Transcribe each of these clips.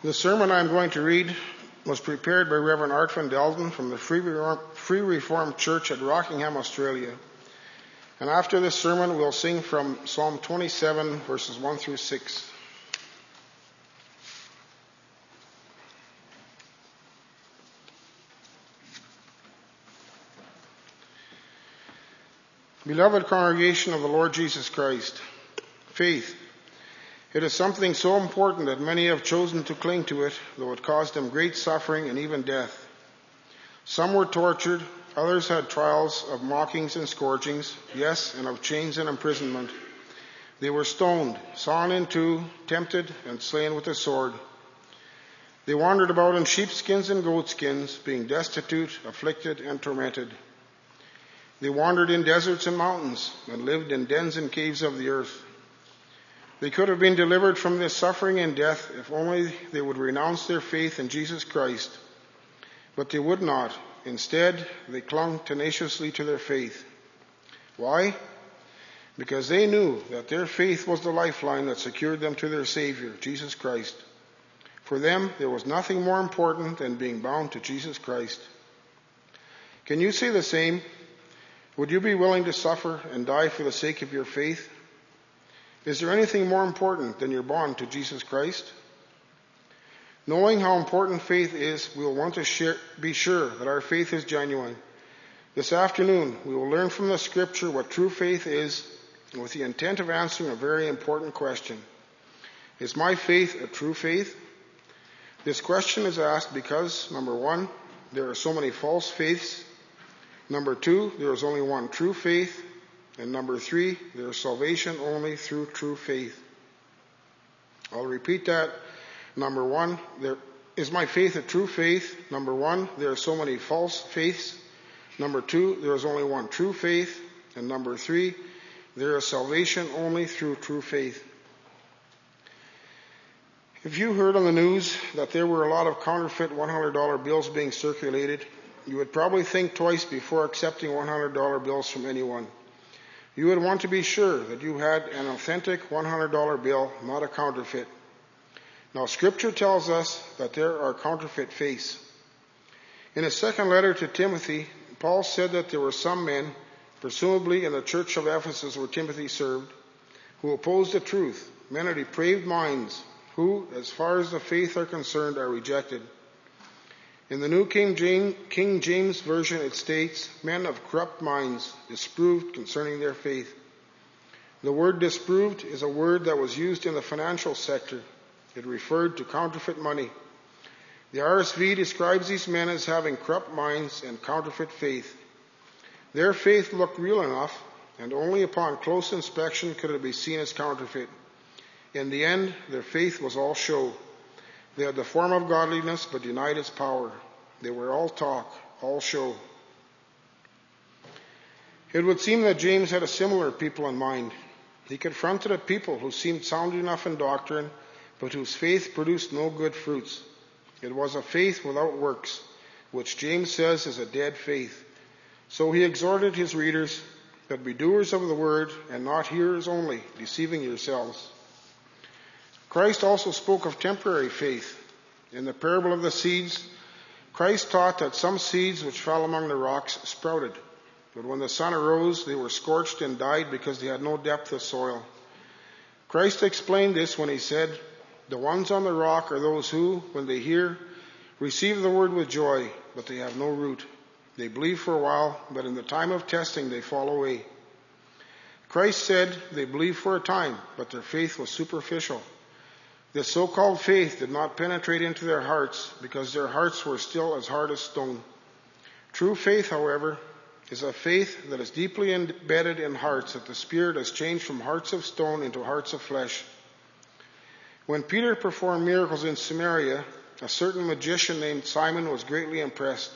The sermon I'm going to read was prepared by Reverend Art van Delden from the Free Free Reformed Church at Rockingham, Australia. And after this sermon, we'll sing from Psalm 27, verses 1 through 6. Beloved congregation of the Lord Jesus Christ, faith. It is something so important that many have chosen to cling to it, though it caused them great suffering and even death. Some were tortured, others had trials of mockings and scourgings, yes, and of chains and imprisonment. They were stoned, sawn in two, tempted, and slain with a sword. They wandered about in sheepskins and goatskins, being destitute, afflicted, and tormented. They wandered in deserts and mountains, and lived in dens and caves of the earth. They could have been delivered from this suffering and death if only they would renounce their faith in Jesus Christ. But they would not. Instead, they clung tenaciously to their faith. Why? Because they knew that their faith was the lifeline that secured them to their Savior, Jesus Christ. For them, there was nothing more important than being bound to Jesus Christ. Can you say the same? Would you be willing to suffer and die for the sake of your faith? Is there anything more important than your bond to Jesus Christ? Knowing how important faith is, we will want to share, be sure that our faith is genuine. This afternoon, we will learn from the scripture what true faith is with the intent of answering a very important question. Is my faith a true faith? This question is asked because, number one, there are so many false faiths Number two, there is only one true faith. And number three, there is salvation only through true faith. I'll repeat that. Number one, there is my faith a true faith. Number one, there are so many false faiths. Number two, there is only one true faith. And number three, there is salvation only through true faith. If you heard on the news that there were a lot of counterfeit $100 bills being circulated, you would probably think twice before accepting $100 bills from anyone. You would want to be sure that you had an authentic $100 bill, not a counterfeit. Now, Scripture tells us that there are counterfeit faiths. In his second letter to Timothy, Paul said that there were some men, presumably in the church of Ephesus where Timothy served, who opposed the truth, men of depraved minds, who, as far as the faith are concerned, are rejected. In the New King James, King James, Version, it states, Men of corrupt minds disproved concerning their faith. The word disproved is a word that was used in the financial sector. It referred to counterfeit money. The RSV describes these men as having corrupt minds and counterfeit faith. Their faith looked real enough, and only upon close inspection could it be seen as counterfeit. In the end, their faith was all show. They had the form of godliness but denied its power. They were all talk, all show. It would seem that James had a similar people in mind. He confronted a people who seemed sound enough in doctrine, but whose faith produced no good fruits. It was a faith without works, which James says is a dead faith. So he exhorted his readers that be doers of the word and not hearers only, deceiving yourselves. Christ also spoke of temporary faith. In the parable of the seeds, Christ taught that some seeds which fell among the rocks sprouted, but when the sun arose, they were scorched and died because they had no depth of soil. Christ explained this when he said, The ones on the rock are those who, when they hear, receive the word with joy, but they have no root. They believe for a while, but in the time of testing they fall away. Christ said they believed for a time, but their faith was superficial. This so called faith did not penetrate into their hearts because their hearts were still as hard as stone. True faith, however, is a faith that is deeply embedded in hearts, that the Spirit has changed from hearts of stone into hearts of flesh. When Peter performed miracles in Samaria, a certain magician named Simon was greatly impressed.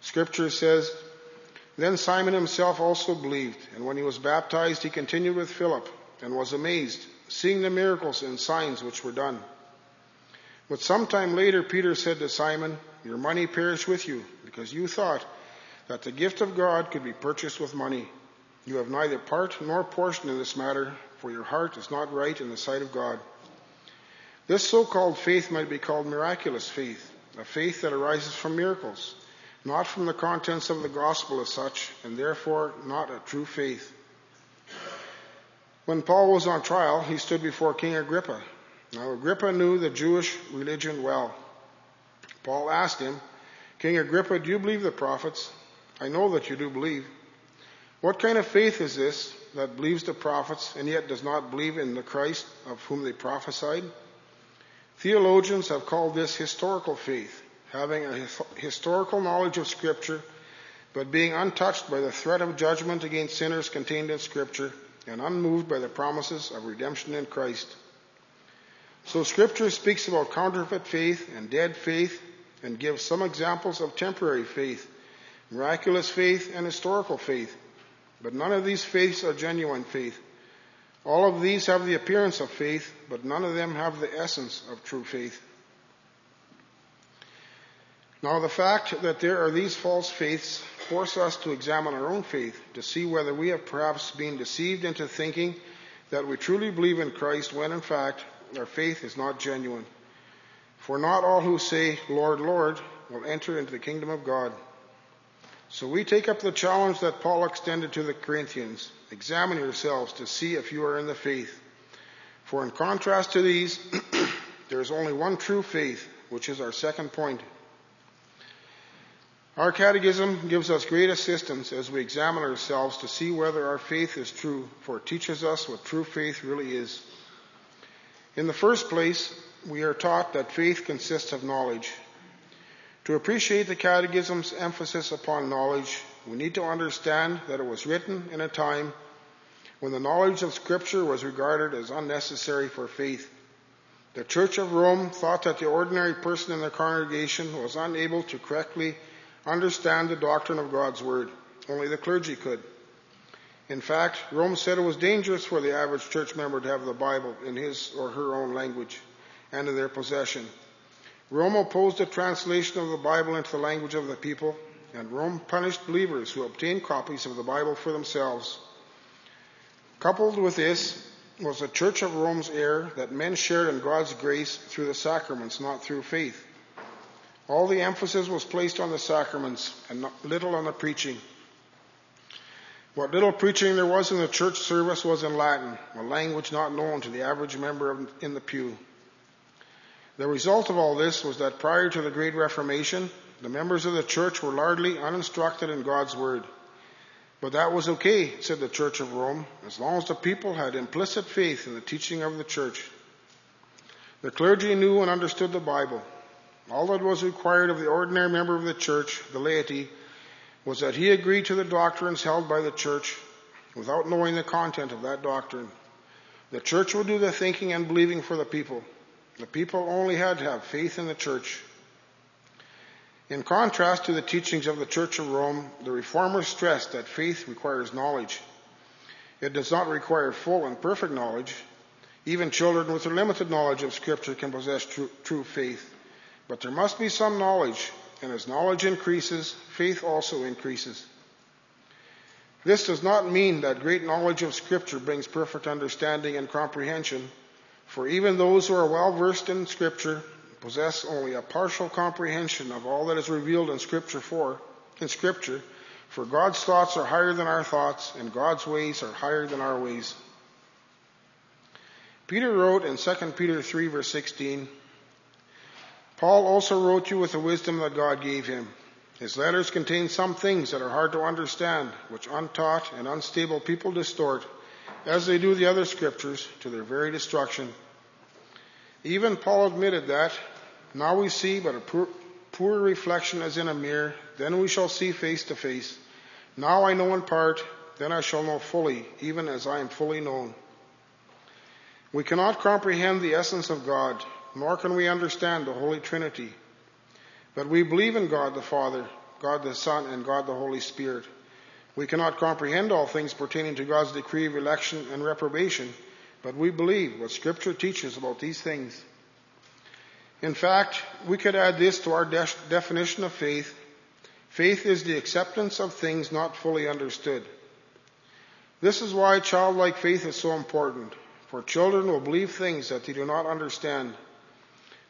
Scripture says, Then Simon himself also believed, and when he was baptized, he continued with Philip and was amazed seeing the miracles and signs which were done. But sometime later, Peter said to Simon, Your money perish with you, because you thought that the gift of God could be purchased with money. You have neither part nor portion in this matter, for your heart is not right in the sight of God. This so-called faith might be called miraculous faith, a faith that arises from miracles, not from the contents of the gospel as such, and therefore not a true faith. When Paul was on trial, he stood before King Agrippa. Now Agrippa knew the Jewish religion well. Paul asked him, King Agrippa, do you believe the prophets? I know that you do believe. What kind of faith is this that believes the prophets and yet does not believe in the Christ of whom they prophesied? Theologians have called this historical faith, having a historical knowledge of Scripture, but being untouched by the threat of judgment against sinners contained in Scripture and unmoved by the promises of redemption in Christ. So Scripture speaks about counterfeit faith and dead faith and gives some examples of temporary faith, miraculous faith, and historical faith. But none of these faiths are genuine faith. All of these have the appearance of faith, but none of them have the essence of true faith. Now, the fact that there are these false faiths force us to examine our own faith to see whether we have perhaps been deceived into thinking that we truly believe in Christ when in fact our faith is not genuine. For not all who say, Lord, Lord, will enter into the kingdom of God. So we take up the challenge that Paul extended to the Corinthians. Examine yourselves to see if you are in the faith. For in contrast to these, there is only one true faith, which is our second point. Our catechism gives us great assistance as we examine ourselves to see whether our faith is true, for it teaches us what true faith really is. In the first place, we are taught that faith consists of knowledge. To appreciate the Catechism's emphasis upon knowledge, we need to understand that it was written in a time when the knowledge of Scripture was regarded as unnecessary for faith. The Church of Rome thought that the ordinary person in the congregation was unable to correctly understand the doctrine of God's Word. Only the clergy could. In fact, Rome said it was dangerous for the average church member to have the Bible in his or her own language and in their possession. Rome opposed the translation of the Bible into the language of the people, and Rome punished believers who obtained copies of the Bible for themselves. Coupled with this was the Church of Rome's error that men shared in God's grace through the sacraments, not through faith. All the emphasis was placed on the sacraments and little on the preaching. What little preaching there was in the church service was in Latin, a language not known to the average member in the pew. The result of all this was that prior to the Great Reformation, the members of the church were largely uninstructed in God's Word. But that was okay, said the Church of Rome, as long as the people had implicit faith in the teaching of the church. The clergy knew and understood the Bible. All that was required of the ordinary member of the church, the laity, was that he agreed to the doctrines held by the church without knowing the content of that doctrine. The church would do the thinking and believing for the people. The people only had to have faith in the church. In contrast to the teachings of the Church of Rome, the Reformers stressed that faith requires knowledge. It does not require full and perfect knowledge. Even children with a limited knowledge of Scripture can possess true, true faith. But there must be some knowledge, and as knowledge increases, faith also increases. This does not mean that great knowledge of Scripture brings perfect understanding and comprehension, for even those who are well versed in Scripture possess only a partial comprehension of all that is revealed in Scripture for in Scripture, for God's thoughts are higher than our thoughts, and God's ways are higher than our ways. Peter wrote in 2 Peter 3 verse 16, Paul also wrote you with the wisdom that God gave him. His letters contain some things that are hard to understand, which untaught and unstable people distort as they do the other scriptures, to their very destruction. Even Paul admitted that, now we see but a poor, poor reflection as in a mirror, then we shall see face to face. Now I know in part, then I shall know fully, even as I am fully known. We cannot comprehend the essence of God, nor can we understand the Holy Trinity. But we believe in God the Father, God the Son, and God the Holy Spirit. We cannot comprehend all things pertaining to God's decree of election and reprobation, but we believe what Scripture teaches about these things. In fact, we could add this to our de- definition of faith. Faith is the acceptance of things not fully understood. This is why childlike faith is so important, for children will believe things that they do not understand.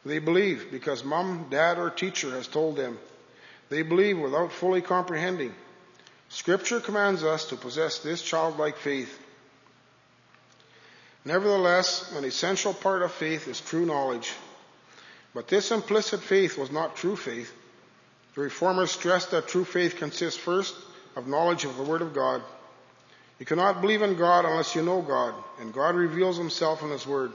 They believe because mom, dad, or teacher has told them. They believe without fully comprehending. Scripture commands us to possess this childlike faith. Nevertheless, an essential part of faith is true knowledge. But this implicit faith was not true faith. The reformers stressed that true faith consists first of knowledge of the Word of God. You cannot believe in God unless you know God, and God reveals Himself in His Word.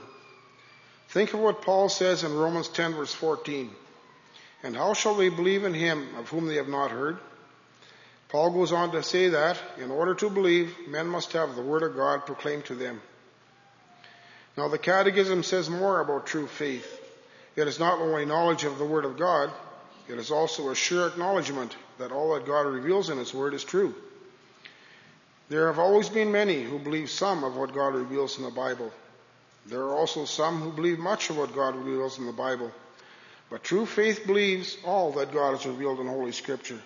Think of what Paul says in Romans 10 verse 14. And how shall they believe in Him of whom they have not heard? Paul goes on to say that in order to believe, men must have the Word of God proclaimed to them. Now the Catechism says more about true faith. It is not only knowledge of the Word of God, it is also a sure acknowledgement that all that God reveals in His Word is true. There have always been many who believe some of what God reveals in the Bible. There are also some who believe much of what God reveals in the Bible. But true faith believes all that God has revealed in Holy Scripture.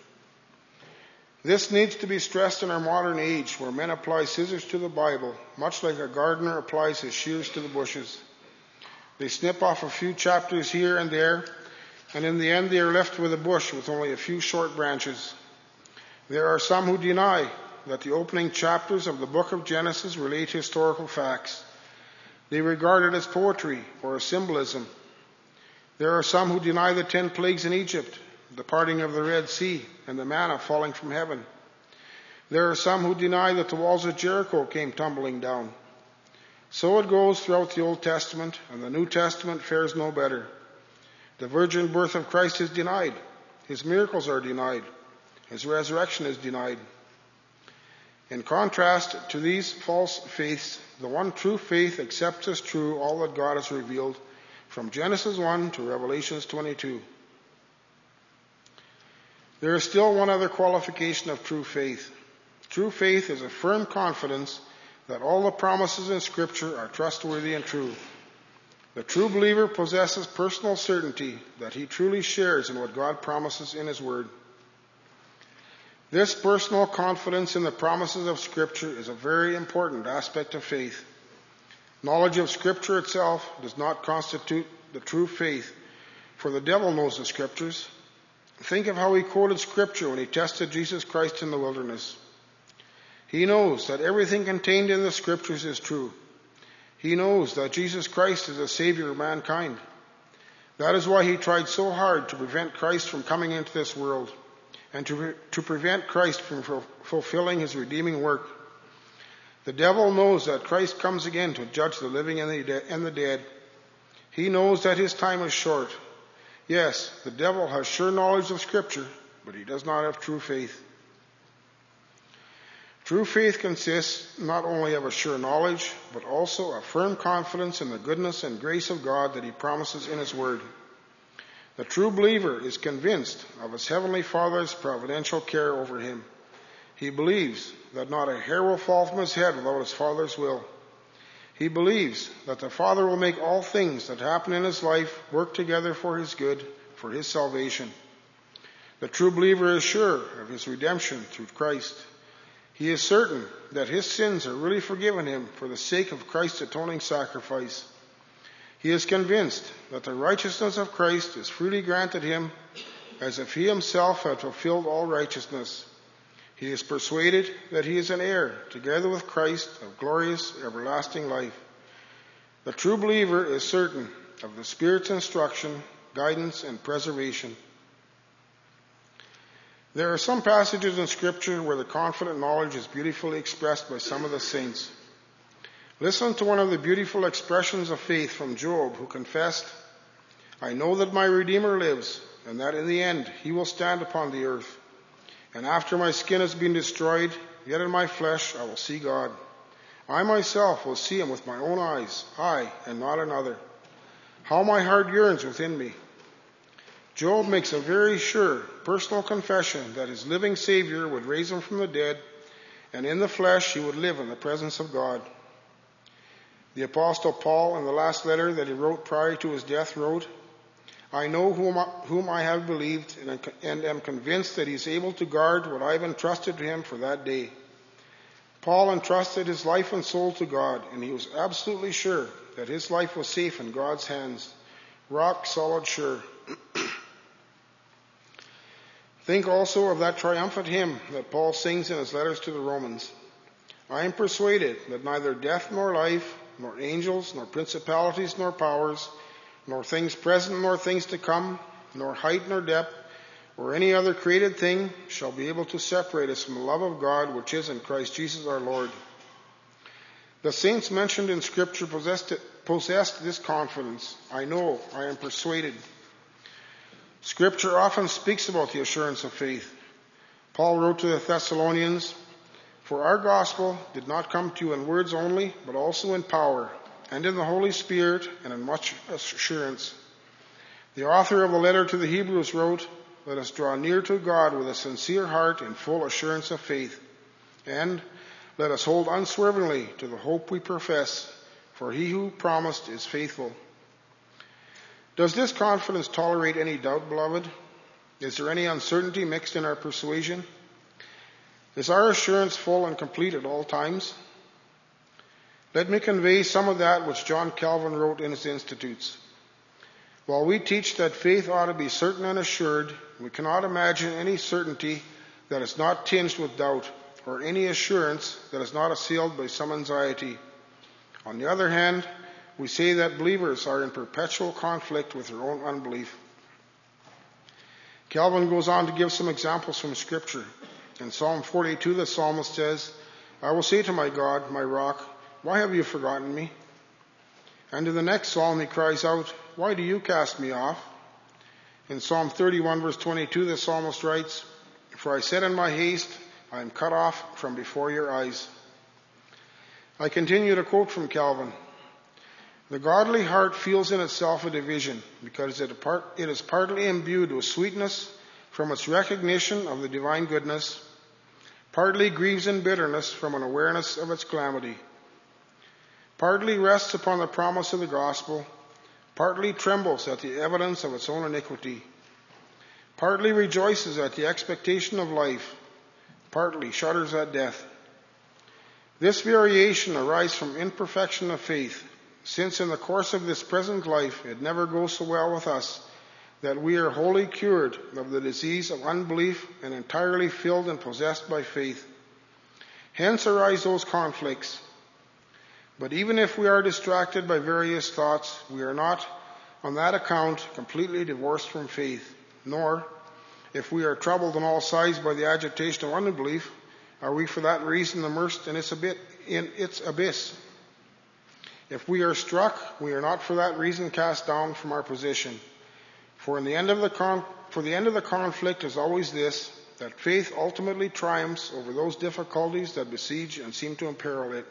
This needs to be stressed in our modern age where men apply scissors to the Bible, much like a gardener applies his shears to the bushes. They snip off a few chapters here and there, and in the end they are left with a bush with only a few short branches. There are some who deny that the opening chapters of the book of Genesis relate historical facts. They regard it as poetry or as symbolism. There are some who deny the ten plagues in Egypt the parting of the Red Sea, and the manna falling from heaven. There are some who deny that the walls of Jericho came tumbling down. So it goes throughout the Old Testament, and the New Testament fares no better. The virgin birth of Christ is denied. His miracles are denied. His resurrection is denied. In contrast to these false faiths, the one true faith accepts as true all that God has revealed from Genesis 1 to Revelations 22. There is still one other qualification of true faith. True faith is a firm confidence that all the promises in Scripture are trustworthy and true. The true believer possesses personal certainty that he truly shares in what God promises in His Word. This personal confidence in the promises of Scripture is a very important aspect of faith. Knowledge of Scripture itself does not constitute the true faith, for the devil knows the Scriptures, Think of how he quoted scripture when he tested Jesus Christ in the wilderness. He knows that everything contained in the scriptures is true. He knows that Jesus Christ is the Savior of mankind. That is why he tried so hard to prevent Christ from coming into this world and to, to prevent Christ from fulfilling his redeeming work. The devil knows that Christ comes again to judge the living and the, de- and the dead. He knows that his time is short Yes, the devil has sure knowledge of Scripture, but he does not have true faith. True faith consists not only of a sure knowledge, but also a firm confidence in the goodness and grace of God that he promises in his word. The true believer is convinced of his heavenly Father's providential care over him. He believes that not a hair will fall from his head without his Father's will. He believes that the Father will make all things that happen in his life work together for his good, for his salvation. The true believer is sure of his redemption through Christ. He is certain that his sins are really forgiven him for the sake of Christ's atoning sacrifice. He is convinced that the righteousness of Christ is freely granted him as if he himself had fulfilled all righteousness. He is persuaded that he is an heir, together with Christ, of glorious everlasting life. The true believer is certain of the Spirit's instruction, guidance, and preservation. There are some passages in Scripture where the confident knowledge is beautifully expressed by some of the saints. Listen to one of the beautiful expressions of faith from Job, who confessed, I know that my Redeemer lives, and that in the end he will stand upon the earth. And after my skin has been destroyed, yet in my flesh I will see God. I myself will see him with my own eyes, I and not another. How my heart yearns within me. Job makes a very sure personal confession that his living Savior would raise him from the dead, and in the flesh he would live in the presence of God. The Apostle Paul, in the last letter that he wrote prior to his death, wrote, I know whom I, whom I have believed and, and am convinced that he is able to guard what I have entrusted to him for that day. Paul entrusted his life and soul to God, and he was absolutely sure that his life was safe in God's hands, rock solid sure. Think also of that triumphant hymn that Paul sings in his letters to the Romans. I am persuaded that neither death nor life, nor angels, nor principalities, nor powers, nor things present, nor things to come, nor height, nor depth, or any other created thing shall be able to separate us from the love of God which is in Christ Jesus our Lord. The saints mentioned in Scripture possessed, it, possessed this confidence. I know, I am persuaded. Scripture often speaks about the assurance of faith. Paul wrote to the Thessalonians, For our gospel did not come to you in words only, but also in power, and in the Holy Spirit, and in much assurance. The author of the letter to the Hebrews wrote, Let us draw near to God with a sincere heart and full assurance of faith. And let us hold unswervingly to the hope we profess, for he who promised is faithful. Does this confidence tolerate any doubt, beloved? Is there any uncertainty mixed in our persuasion? Is our assurance full and complete at all times? Let me convey some of that which John Calvin wrote in his Institutes. While we teach that faith ought to be certain and assured, we cannot imagine any certainty that is not tinged with doubt or any assurance that is not assailed by some anxiety. On the other hand, we say that believers are in perpetual conflict with their own unbelief. Calvin goes on to give some examples from Scripture. In Psalm 42, the psalmist says, I will say to my God, my rock, why have you forgotten me? And in the next psalm, he cries out, Why do you cast me off? In Psalm 31, verse 22, the psalmist writes, For I said in my haste, I am cut off from before your eyes. I continue to quote from Calvin. The godly heart feels in itself a division because it is partly imbued with sweetness from its recognition of the divine goodness, partly grieves in bitterness from an awareness of its calamity, partly rests upon the promise of the gospel, partly trembles at the evidence of its own iniquity, partly rejoices at the expectation of life, partly shudders at death. This variation arises from imperfection of faith, since in the course of this present life it never goes so well with us that we are wholly cured of the disease of unbelief and entirely filled and possessed by faith. Hence arise those conflicts. But even if we are distracted by various thoughts, we are not, on that account, completely divorced from faith, nor if we are troubled on all sides by the agitation of unbelief, are we for that reason immersed in its, in its abyss? If we are struck, we are not for that reason cast down from our position. For in the end of the con- for the end of the conflict is always this, that faith ultimately triumphs over those difficulties that besiege and seem to imperil it.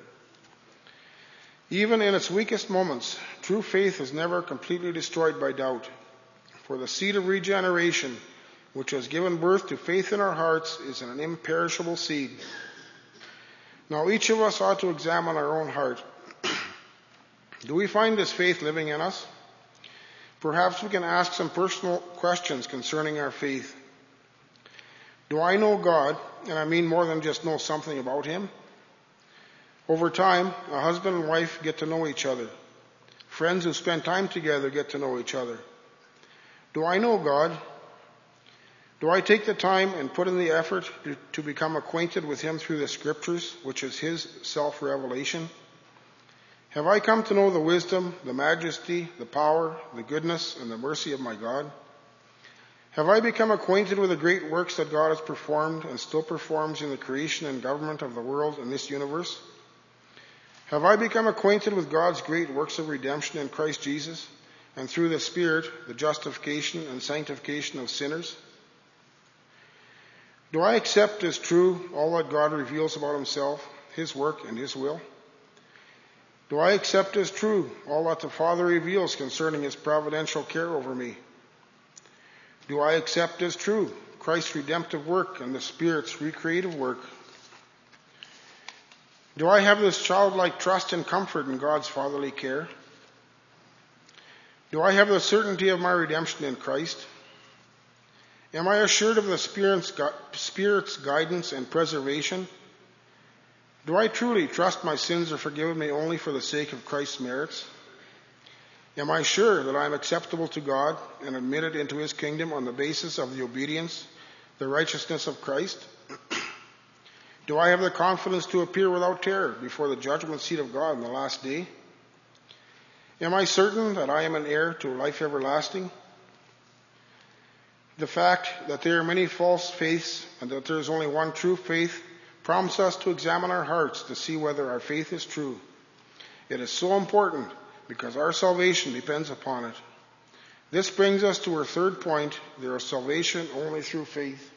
Even in its weakest moments, true faith is never completely destroyed by doubt. For the seed of regeneration which has given birth to faith in our hearts, is an imperishable seed. Now, each of us ought to examine our own heart. Do we find this faith living in us? Perhaps we can ask some personal questions concerning our faith. Do I know God, and I mean more than just know something about Him? Over time, a husband and wife get to know each other. Friends who spend time together get to know each other. Do I know God? Do I take the time and put in the effort to, to become acquainted with Him through the Scriptures, which is His self revelation? Have I come to know the wisdom, the majesty, the power, the goodness, and the mercy of my God? Have I become acquainted with the great works that God has performed and still performs in the creation and government of the world and this universe? Have I become acquainted with God's great works of redemption in Christ Jesus and through the Spirit, the justification and sanctification of sinners? Do I accept as true all that God reveals about himself, his work, and his will? Do I accept as true all that the Father reveals concerning his providential care over me? Do I accept as true Christ's redemptive work and the Spirit's recreative work? Do I have this childlike trust and comfort in God's fatherly care? Do I have the certainty of my redemption in Christ? Am I assured of the Spirit's, guidance and preservation? Do I truly trust my sins are forgiven me only for the sake of Christ's merits? Am I sure that I am acceptable to God and admitted into his kingdom on the basis of the obedience, the righteousness of Christ? Do I have the confidence to appear without terror before the judgment seat of God in the last day? Am I certain that I am an heir to life everlasting? The fact that there are many false faiths and that there is only one true faith prompts us to examine our hearts to see whether our faith is true. It is so important because our salvation depends upon it. This brings us to our third point. There is salvation only through faith.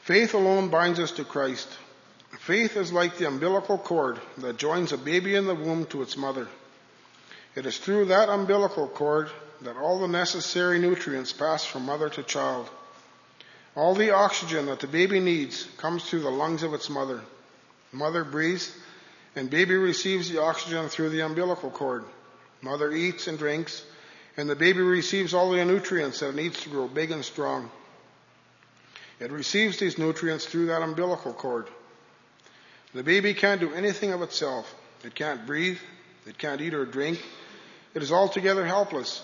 Faith alone binds us to Christ. Faith is like the umbilical cord that joins a baby in the womb to its mother. It is through that umbilical cord that all the necessary nutrients pass from mother to child. All the oxygen that the baby needs comes through the lungs of its mother. Mother breathes, and baby receives the oxygen through the umbilical cord. Mother eats and drinks, and the baby receives all the nutrients that it needs to grow big and strong. It receives these nutrients through that umbilical cord. The baby can't do anything of itself. It can't breathe. It can't eat or drink. It is altogether helpless.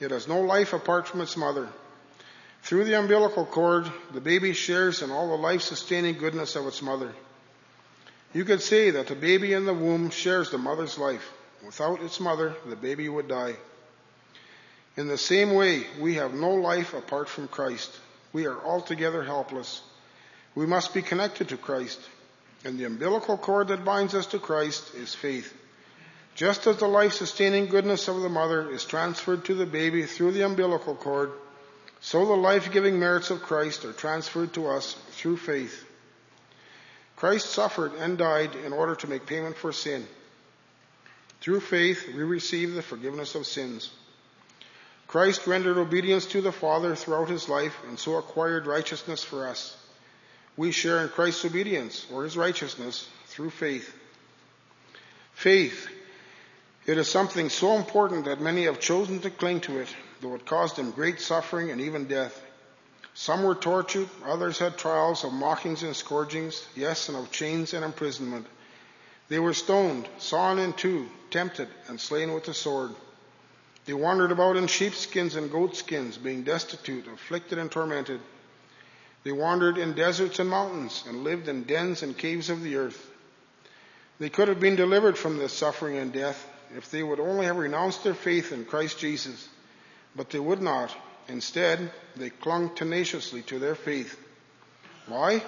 It has no life apart from its mother. Through the umbilical cord, the baby shares in all the life sustaining goodness of its mother. You could say that the baby in the womb shares the mother's life. Without its mother, the baby would die. In the same way, we have no life apart from Christ. We are altogether helpless. We must be connected to Christ. And the umbilical cord that binds us to Christ is faith. Just as the life sustaining goodness of the mother is transferred to the baby through the umbilical cord, so the life giving merits of Christ are transferred to us through faith. Christ suffered and died in order to make payment for sin. Through faith, we receive the forgiveness of sins. Christ rendered obedience to the Father throughout his life and so acquired righteousness for us. We share in Christ's obedience or his righteousness through faith. Faith. It is something so important that many have chosen to cling to it, though it caused them great suffering and even death. Some were tortured, others had trials of mockings and scourgings, yes, and of chains and imprisonment. They were stoned, sawn in two, tempted, and slain with the sword. They wandered about in sheepskins and goatskins, being destitute, afflicted, and tormented. They wandered in deserts and mountains, and lived in dens and caves of the earth. They could have been delivered from this suffering and death if they would only have renounced their faith in Christ Jesus. But they would not. Instead, they clung tenaciously to their faith. Why?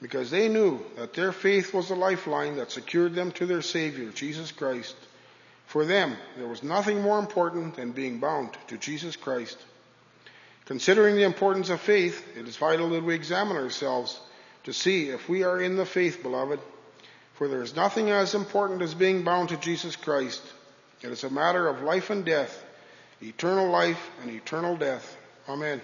Because they knew that their faith was the lifeline that secured them to their Savior, Jesus Christ. For them, there was nothing more important than being bound to Jesus Christ. Considering the importance of faith, it is vital that we examine ourselves to see if we are in the faith, beloved. For there is nothing as important as being bound to Jesus Christ. It is a matter of life and death, eternal life and eternal death. Amen.